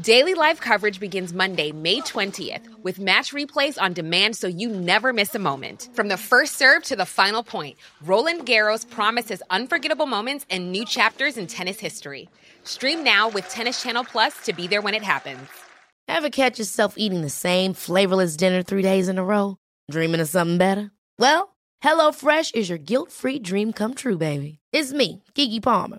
Daily live coverage begins Monday, May 20th, with match replays on demand so you never miss a moment. From the first serve to the final point, Roland Garros promises unforgettable moments and new chapters in tennis history. Stream now with Tennis Channel Plus to be there when it happens. Ever catch yourself eating the same flavorless dinner three days in a row? Dreaming of something better? Well, HelloFresh is your guilt free dream come true, baby. It's me, Keke Palmer.